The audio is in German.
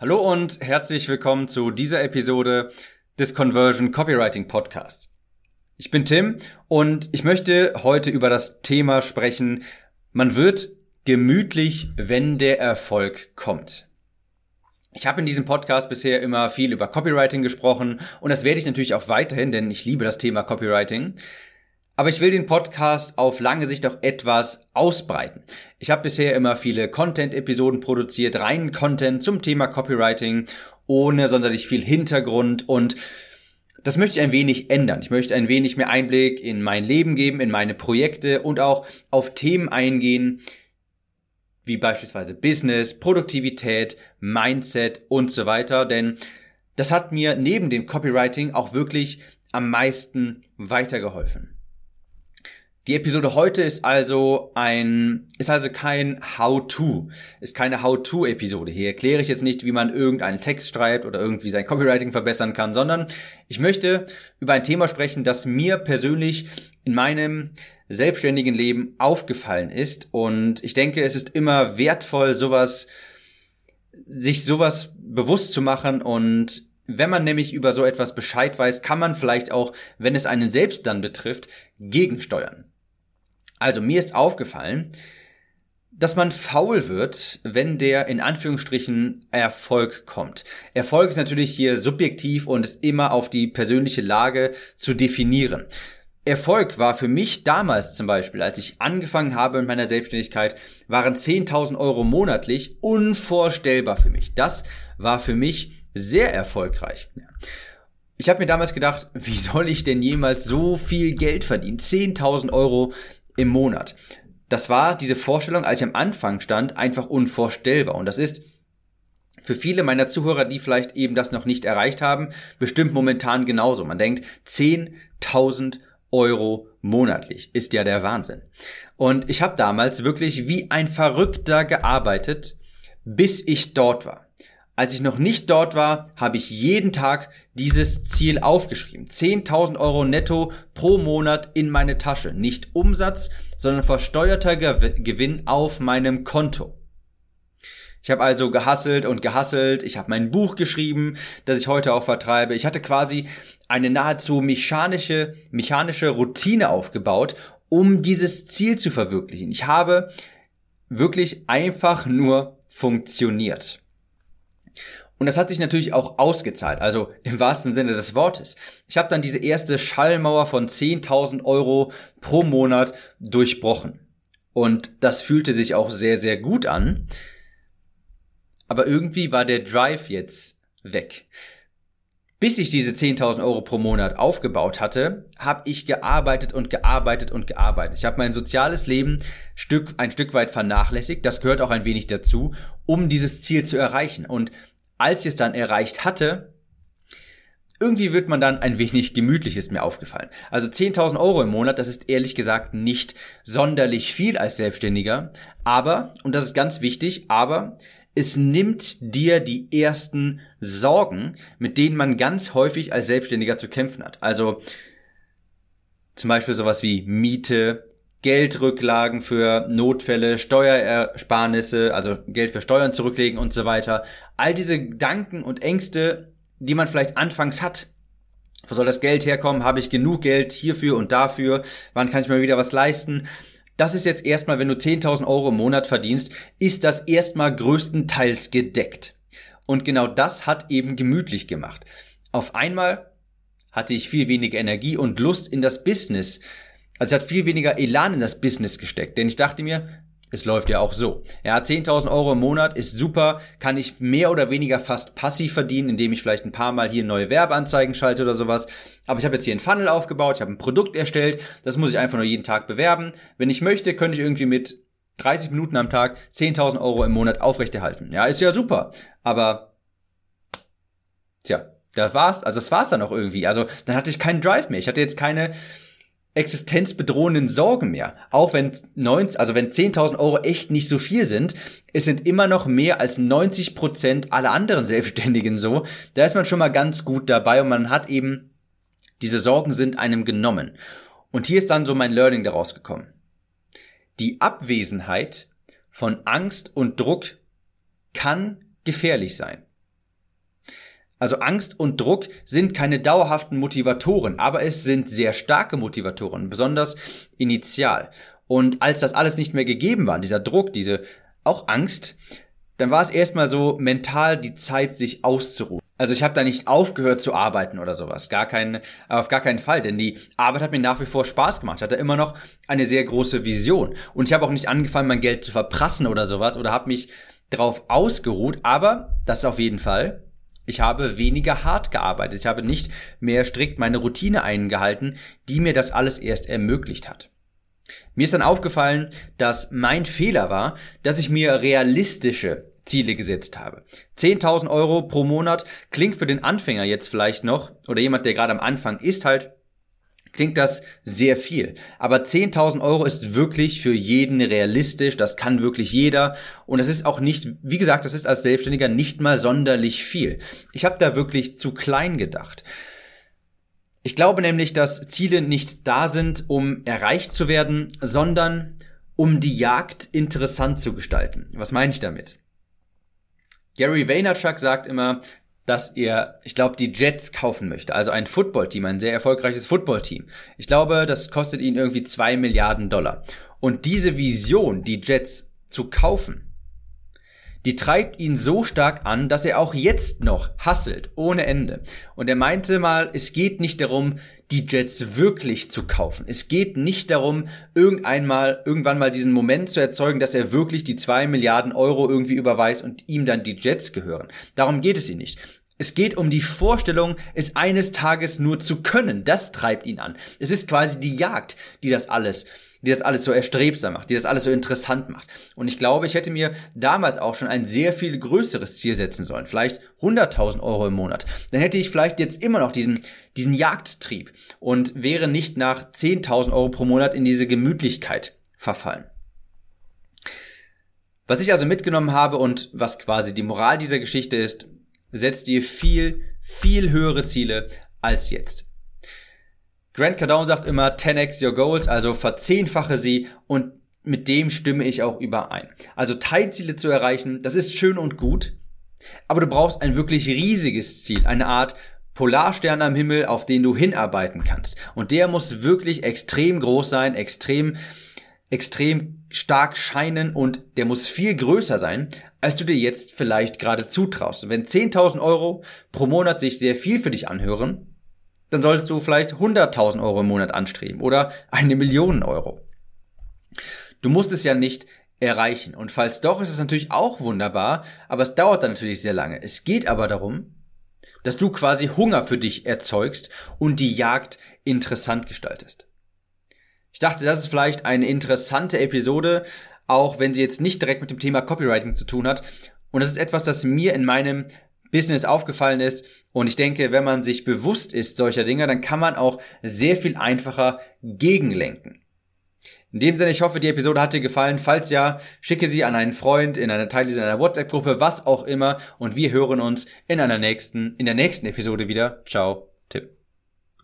Hallo und herzlich willkommen zu dieser Episode des Conversion Copywriting Podcasts. Ich bin Tim und ich möchte heute über das Thema sprechen, man wird gemütlich, wenn der Erfolg kommt. Ich habe in diesem Podcast bisher immer viel über Copywriting gesprochen und das werde ich natürlich auch weiterhin, denn ich liebe das Thema Copywriting. Aber ich will den Podcast auf lange Sicht auch etwas ausbreiten. Ich habe bisher immer viele Content-Episoden produziert, reinen Content zum Thema Copywriting, ohne sonderlich viel Hintergrund und das möchte ich ein wenig ändern. Ich möchte ein wenig mehr Einblick in mein Leben geben, in meine Projekte und auch auf Themen eingehen, wie beispielsweise Business, Produktivität, Mindset und so weiter. Denn das hat mir neben dem Copywriting auch wirklich am meisten weitergeholfen. Die Episode heute ist also ein, ist also kein How-to, ist keine How-to-Episode. Hier erkläre ich jetzt nicht, wie man irgendeinen Text schreibt oder irgendwie sein Copywriting verbessern kann, sondern ich möchte über ein Thema sprechen, das mir persönlich in meinem selbstständigen Leben aufgefallen ist. Und ich denke, es ist immer wertvoll, sowas, sich sowas bewusst zu machen und wenn man nämlich über so etwas Bescheid weiß, kann man vielleicht auch, wenn es einen selbst dann betrifft, gegensteuern. Also mir ist aufgefallen, dass man faul wird, wenn der in Anführungsstrichen Erfolg kommt. Erfolg ist natürlich hier subjektiv und ist immer auf die persönliche Lage zu definieren. Erfolg war für mich damals zum Beispiel, als ich angefangen habe mit meiner Selbstständigkeit, waren 10.000 Euro monatlich unvorstellbar für mich. Das war für mich sehr erfolgreich. Ich habe mir damals gedacht, wie soll ich denn jemals so viel Geld verdienen? 10.000 Euro im Monat. Das war diese Vorstellung, als ich am Anfang stand, einfach unvorstellbar. Und das ist für viele meiner Zuhörer, die vielleicht eben das noch nicht erreicht haben, bestimmt momentan genauso. Man denkt, 10.000 Euro monatlich ist ja der Wahnsinn. Und ich habe damals wirklich wie ein Verrückter gearbeitet, bis ich dort war. Als ich noch nicht dort war, habe ich jeden Tag dieses Ziel aufgeschrieben. 10.000 Euro netto pro Monat in meine Tasche. Nicht Umsatz, sondern versteuerter Gewinn auf meinem Konto. Ich habe also gehasselt und gehasselt. Ich habe mein Buch geschrieben, das ich heute auch vertreibe. Ich hatte quasi eine nahezu mechanische, mechanische Routine aufgebaut, um dieses Ziel zu verwirklichen. Ich habe wirklich einfach nur funktioniert. Und das hat sich natürlich auch ausgezahlt, also im wahrsten Sinne des Wortes. Ich habe dann diese erste Schallmauer von 10.000 Euro pro Monat durchbrochen. Und das fühlte sich auch sehr, sehr gut an. Aber irgendwie war der Drive jetzt weg. Bis ich diese 10.000 Euro pro Monat aufgebaut hatte, habe ich gearbeitet und gearbeitet und gearbeitet. Ich habe mein soziales Leben Stück, ein Stück weit vernachlässigt. Das gehört auch ein wenig dazu, um dieses Ziel zu erreichen. Und als ich es dann erreicht hatte, irgendwie wird man dann ein wenig gemütlich, ist mir aufgefallen. Also 10.000 Euro im Monat, das ist ehrlich gesagt nicht sonderlich viel als Selbstständiger, aber, und das ist ganz wichtig, aber es nimmt dir die ersten Sorgen, mit denen man ganz häufig als Selbstständiger zu kämpfen hat. Also zum Beispiel sowas wie Miete, Geldrücklagen für Notfälle, Steuerersparnisse, also Geld für Steuern zurücklegen und so weiter. All diese Gedanken und Ängste, die man vielleicht anfangs hat. Wo soll das Geld herkommen? Habe ich genug Geld hierfür und dafür? Wann kann ich mir wieder was leisten? Das ist jetzt erstmal, wenn du 10.000 Euro im Monat verdienst, ist das erstmal größtenteils gedeckt. Und genau das hat eben gemütlich gemacht. Auf einmal hatte ich viel weniger Energie und Lust in das Business also hat viel weniger Elan in das Business gesteckt, denn ich dachte mir, es läuft ja auch so. Ja, 10.000 Euro im Monat ist super, kann ich mehr oder weniger fast passiv verdienen, indem ich vielleicht ein paar Mal hier neue Werbeanzeigen schalte oder sowas. Aber ich habe jetzt hier einen Funnel aufgebaut, ich habe ein Produkt erstellt, das muss ich einfach nur jeden Tag bewerben. Wenn ich möchte, könnte ich irgendwie mit 30 Minuten am Tag 10.000 Euro im Monat aufrechterhalten. Ja, ist ja super. Aber, tja, das war's. Also das war's dann auch irgendwie. Also dann hatte ich keinen Drive mehr. Ich hatte jetzt keine existenzbedrohenden Sorgen mehr. Auch wenn 90, also wenn 10.000 Euro echt nicht so viel sind, es sind immer noch mehr als 90 Prozent aller anderen Selbstständigen so. Da ist man schon mal ganz gut dabei und man hat eben, diese Sorgen sind einem genommen. Und hier ist dann so mein Learning daraus gekommen. Die Abwesenheit von Angst und Druck kann gefährlich sein. Also Angst und Druck sind keine dauerhaften Motivatoren, aber es sind sehr starke Motivatoren, besonders initial. Und als das alles nicht mehr gegeben war, dieser Druck, diese auch Angst, dann war es erstmal so mental die Zeit, sich auszuruhen. Also ich habe da nicht aufgehört zu arbeiten oder sowas, gar kein, auf gar keinen Fall, denn die Arbeit hat mir nach wie vor Spaß gemacht. Ich hatte immer noch eine sehr große Vision und ich habe auch nicht angefangen, mein Geld zu verprassen oder sowas oder habe mich darauf ausgeruht. Aber das ist auf jeden Fall. Ich habe weniger hart gearbeitet. Ich habe nicht mehr strikt meine Routine eingehalten, die mir das alles erst ermöglicht hat. Mir ist dann aufgefallen, dass mein Fehler war, dass ich mir realistische Ziele gesetzt habe. 10.000 Euro pro Monat klingt für den Anfänger jetzt vielleicht noch, oder jemand, der gerade am Anfang ist halt, klingt das sehr viel. Aber 10.000 Euro ist wirklich für jeden realistisch, das kann wirklich jeder. Und es ist auch nicht, wie gesagt, das ist als Selbstständiger nicht mal sonderlich viel. Ich habe da wirklich zu klein gedacht. Ich glaube nämlich, dass Ziele nicht da sind, um erreicht zu werden, sondern um die Jagd interessant zu gestalten. Was meine ich damit? Gary Vaynerchuk sagt immer, dass er, ich glaube, die Jets kaufen möchte. Also ein Footballteam, ein sehr erfolgreiches Footballteam. Ich glaube, das kostet ihn irgendwie zwei Milliarden Dollar. Und diese Vision, die Jets zu kaufen, die treibt ihn so stark an, dass er auch jetzt noch hasselt, ohne Ende. Und er meinte mal, es geht nicht darum, die Jets wirklich zu kaufen. Es geht nicht darum, irgendeinmal, irgendwann mal diesen Moment zu erzeugen, dass er wirklich die zwei Milliarden Euro irgendwie überweist und ihm dann die Jets gehören. Darum geht es ihm nicht. Es geht um die Vorstellung, es eines Tages nur zu können. Das treibt ihn an. Es ist quasi die Jagd, die das alles die das alles so erstrebsam macht, die das alles so interessant macht. Und ich glaube, ich hätte mir damals auch schon ein sehr viel größeres Ziel setzen sollen, vielleicht 100.000 Euro im Monat. Dann hätte ich vielleicht jetzt immer noch diesen, diesen Jagdtrieb und wäre nicht nach 10.000 Euro pro Monat in diese Gemütlichkeit verfallen. Was ich also mitgenommen habe und was quasi die Moral dieser Geschichte ist, setzt dir viel, viel höhere Ziele als jetzt. Grant Cardone sagt immer 10x your goals, also verzehnfache sie und mit dem stimme ich auch überein. Also Teilziele zu erreichen, das ist schön und gut, aber du brauchst ein wirklich riesiges Ziel, eine Art Polarstern am Himmel, auf den du hinarbeiten kannst. Und der muss wirklich extrem groß sein, extrem, extrem stark scheinen und der muss viel größer sein, als du dir jetzt vielleicht gerade zutraust. Wenn 10.000 Euro pro Monat sich sehr viel für dich anhören, dann solltest du vielleicht 100.000 Euro im Monat anstreben oder eine Million Euro. Du musst es ja nicht erreichen. Und falls doch, ist es natürlich auch wunderbar, aber es dauert dann natürlich sehr lange. Es geht aber darum, dass du quasi Hunger für dich erzeugst und die Jagd interessant gestaltest. Ich dachte, das ist vielleicht eine interessante Episode, auch wenn sie jetzt nicht direkt mit dem Thema Copywriting zu tun hat. Und das ist etwas, das mir in meinem Business aufgefallen ist. Und ich denke, wenn man sich bewusst ist solcher Dinge, dann kann man auch sehr viel einfacher gegenlenken. In dem Sinne, ich hoffe, die Episode hat dir gefallen. Falls ja, schicke sie an einen Freund, in einer Teil dieser WhatsApp-Gruppe, was auch immer. Und wir hören uns in einer nächsten, in der nächsten Episode wieder. Ciao, Tipp.